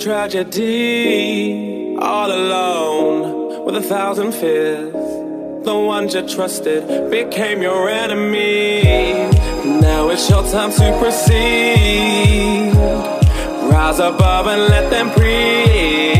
tragedy, all alone with a thousand fears. The ones you trusted became your enemy. Now it's your time to proceed. Rise above and let them breathe.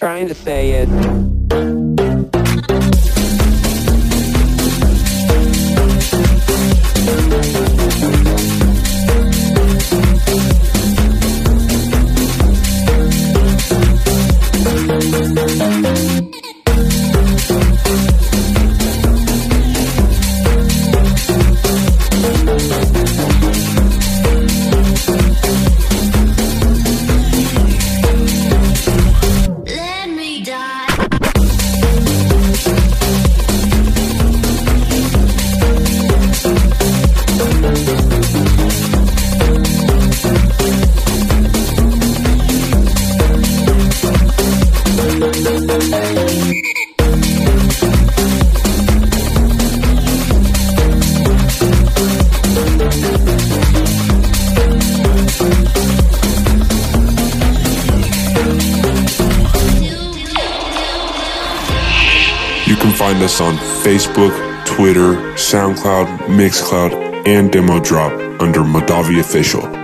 Trying to say is. Facebook, Twitter, SoundCloud, Mixcloud, and Demo Drop under Madavi Official.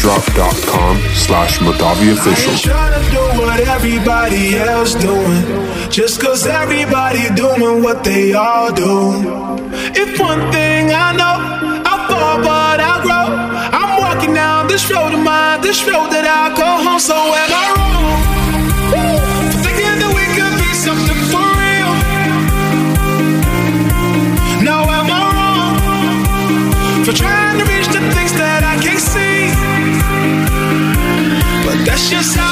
To demodrop.com slash Madavi I ain't Official. do what everybody else doing. Just cause everybody doing what they all do. If one thing I know, I fall but I grow. I'm walking down this road of mine, this road that I call home. So am I wrong? That's just how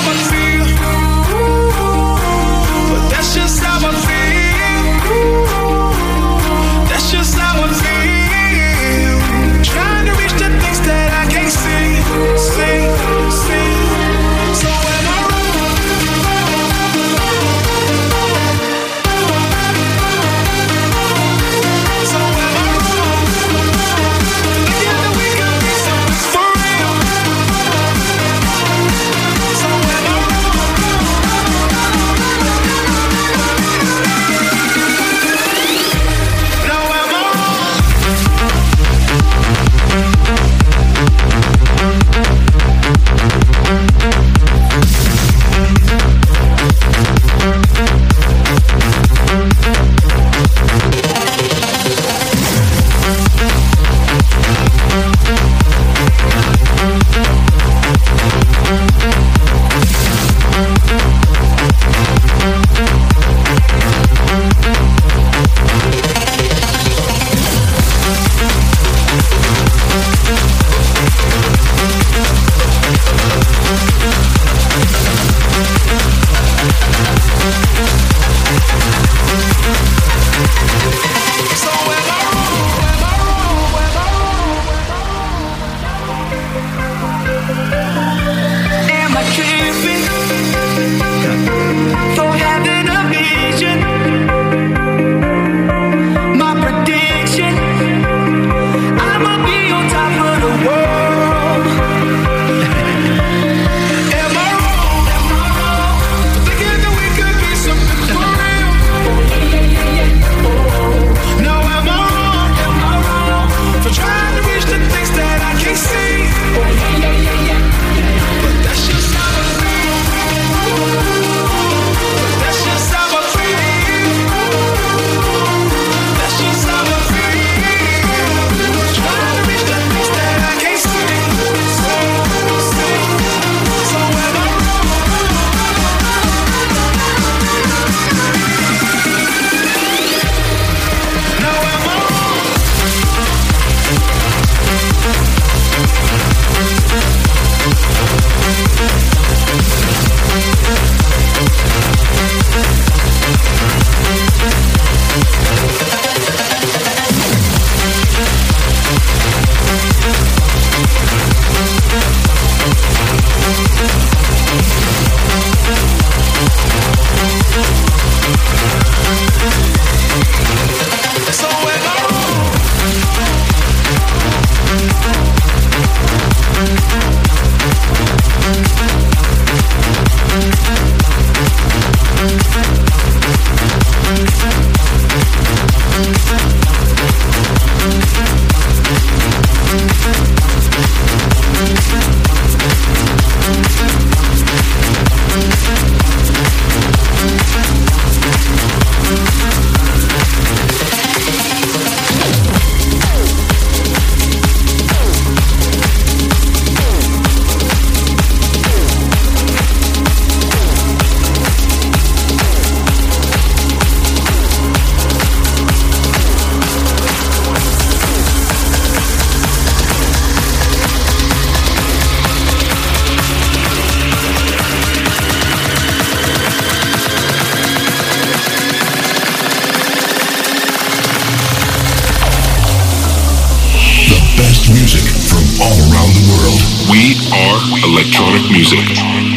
Electronic music.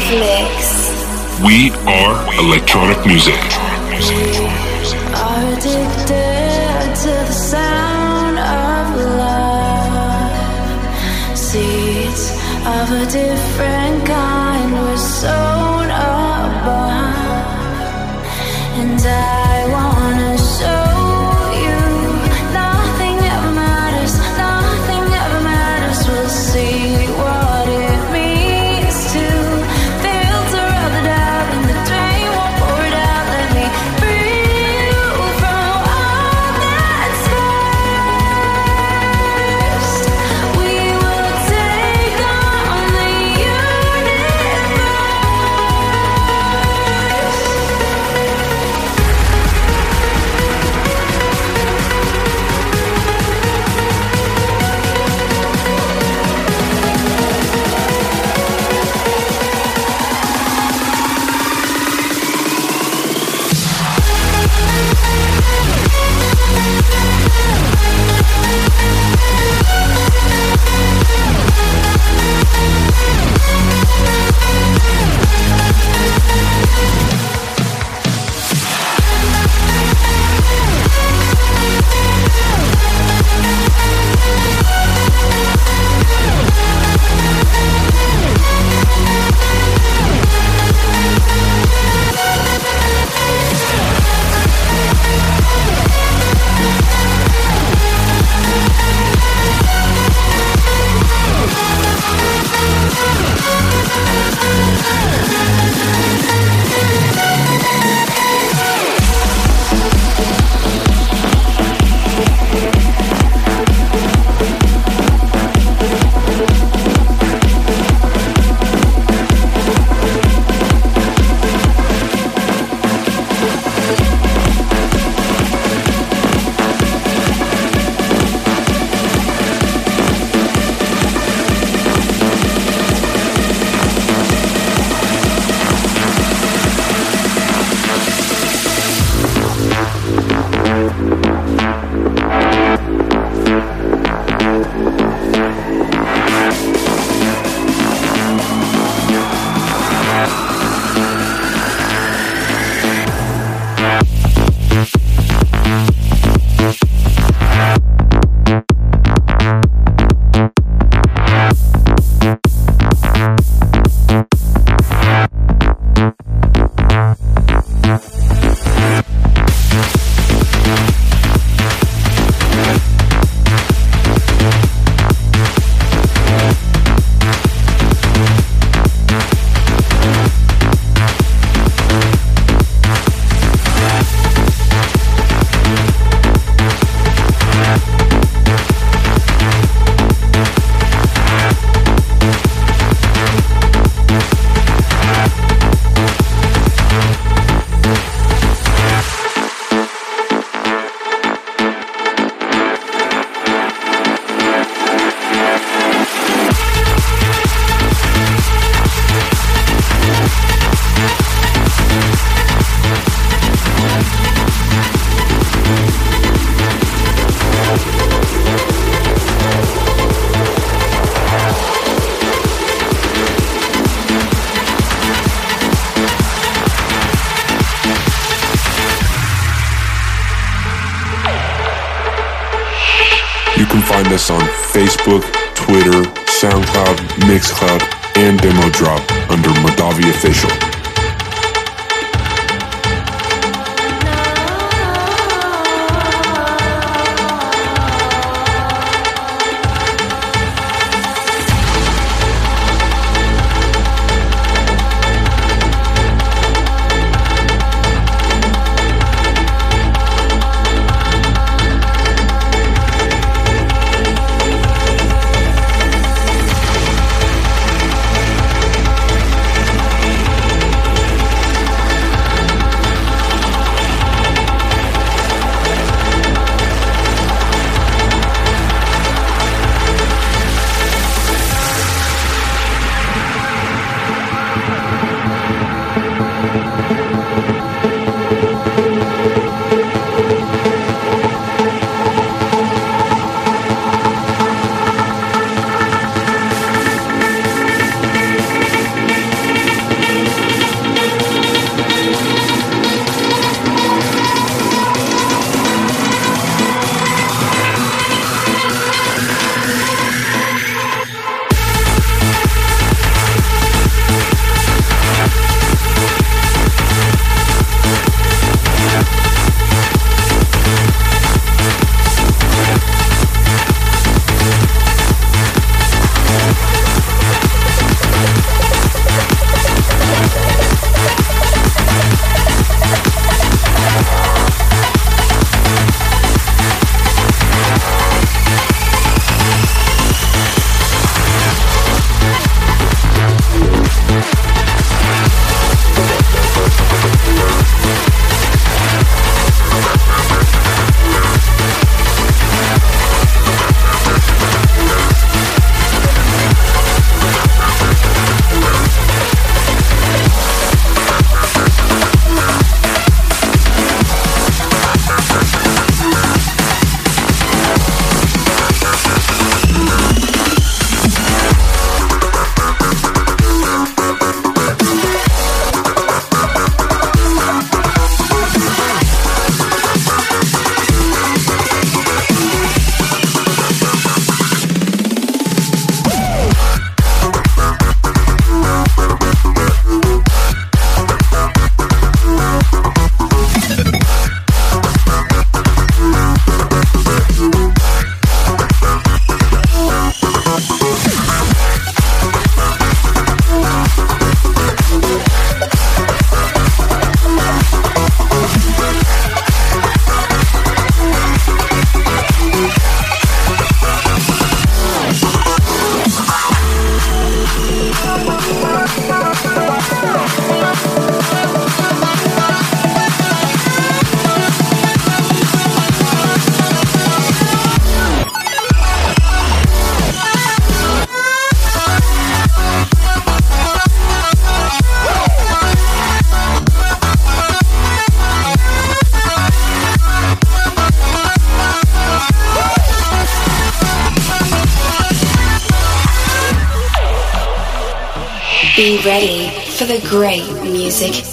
Live ready for the great music.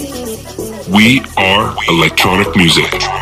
We are electronic music.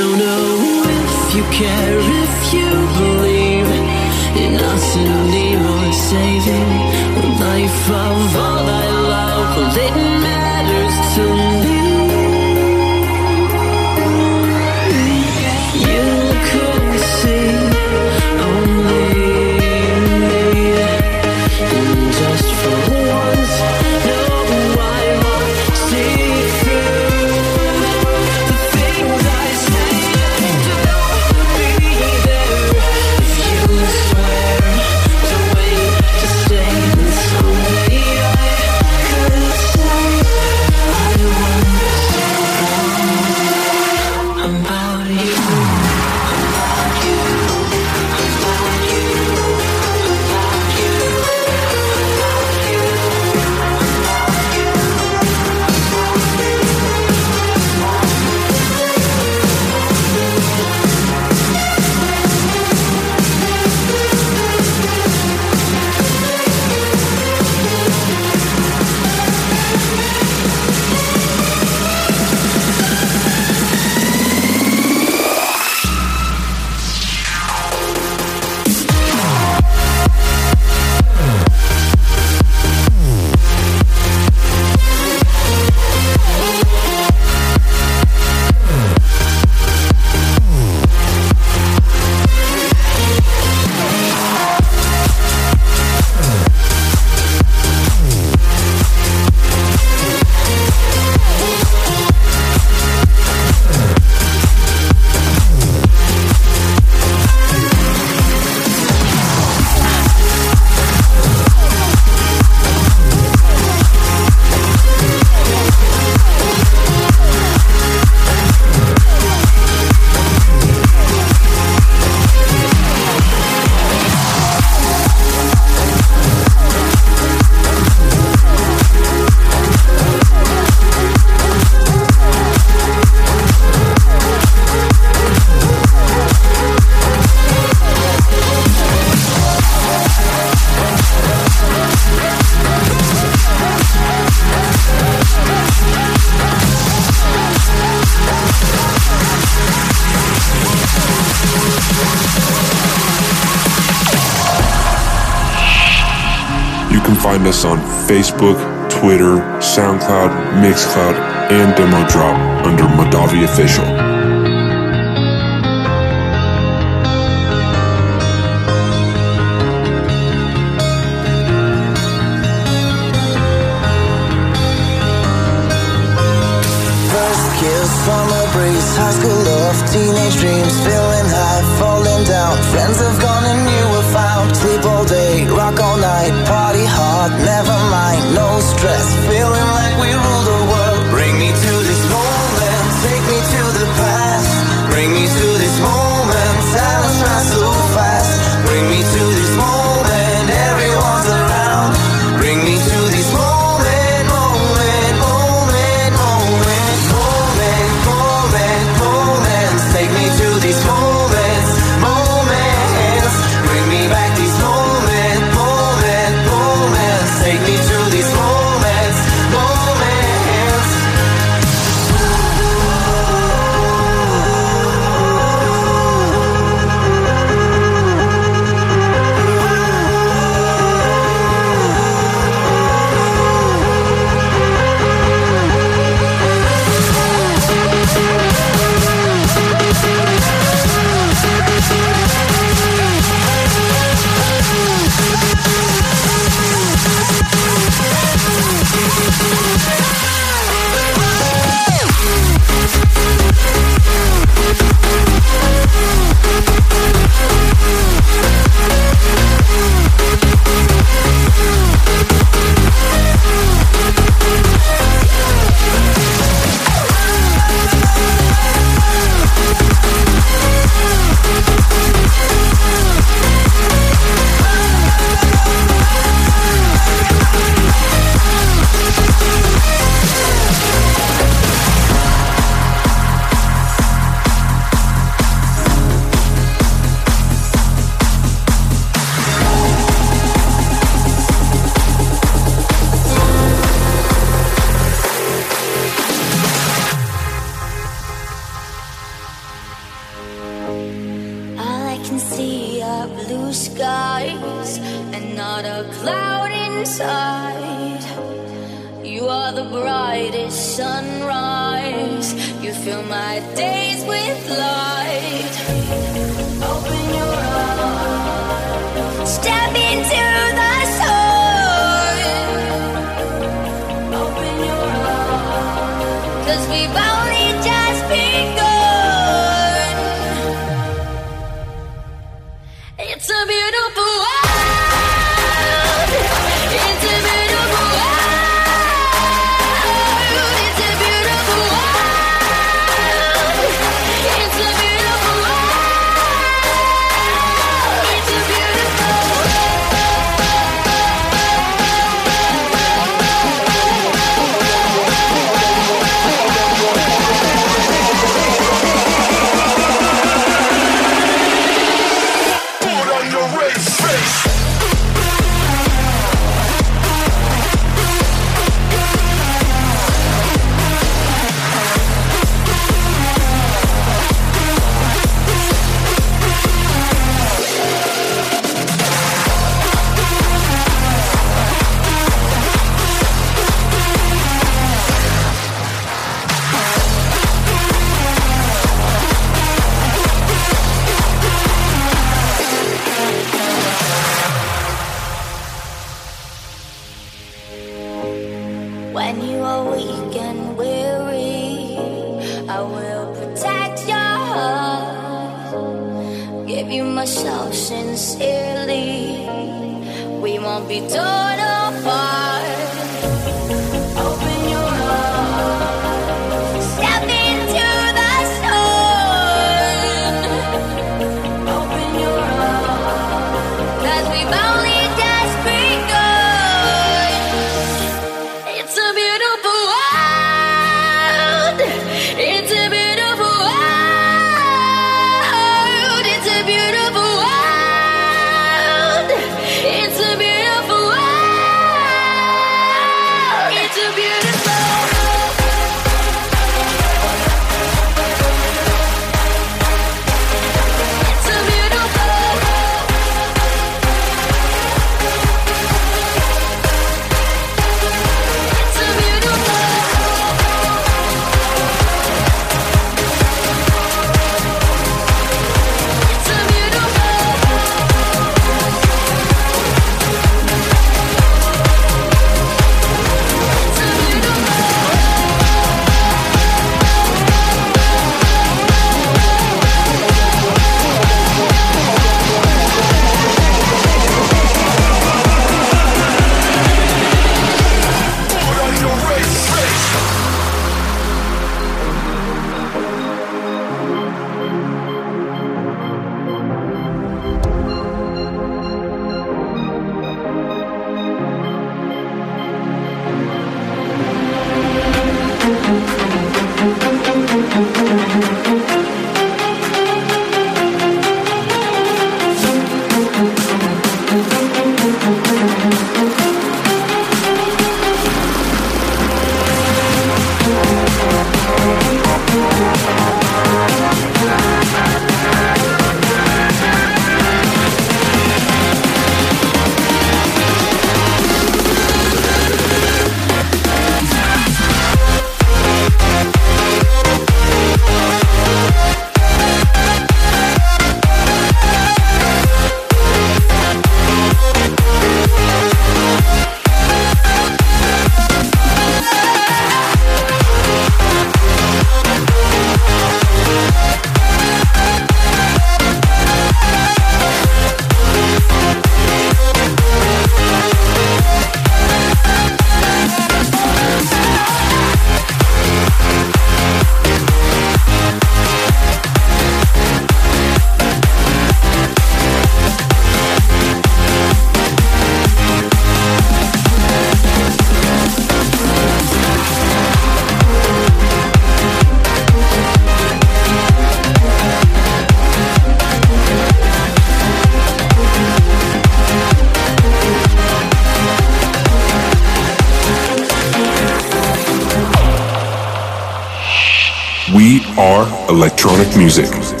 Electronic music.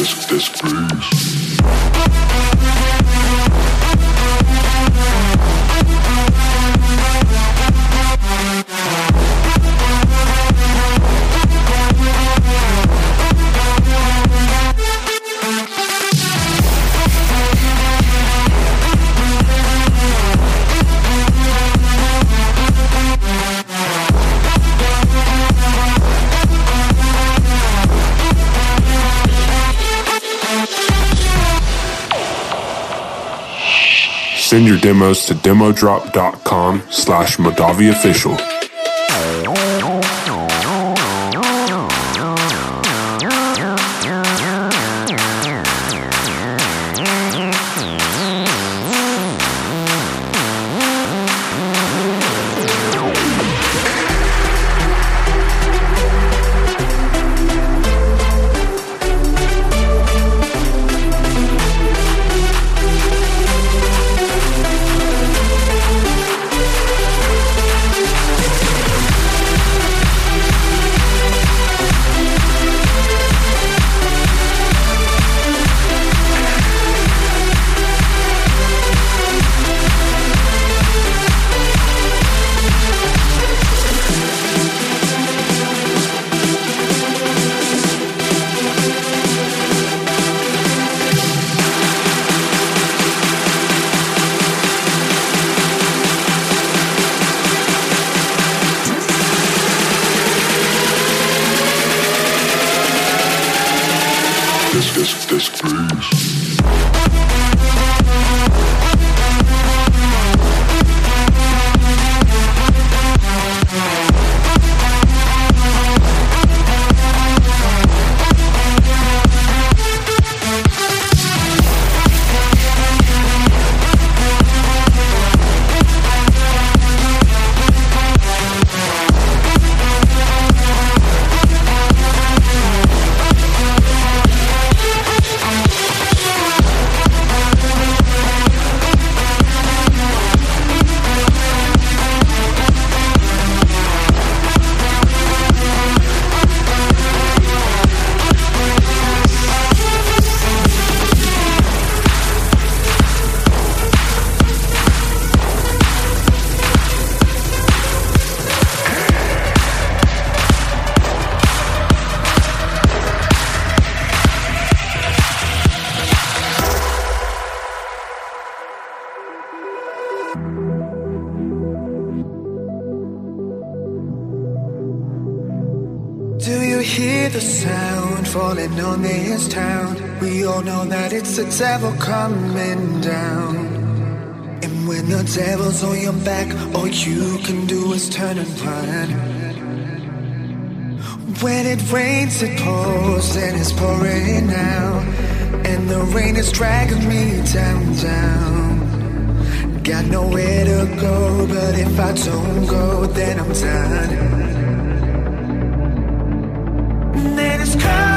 This, this, please. Send your demos to demodrop.com slash Modavi official. Falling on this town, we all know that it's the devil coming down. And when the devil's on your back, all you can do is turn and run. When it rains, it pours, and it's pouring now. And the rain is dragging me down, down. Got nowhere to go, but if I don't go, then I'm done. Then it's come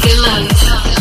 Tune of the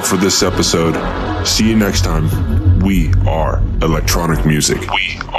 all for this episode. See you next time. We are electronic music. We are electronic music.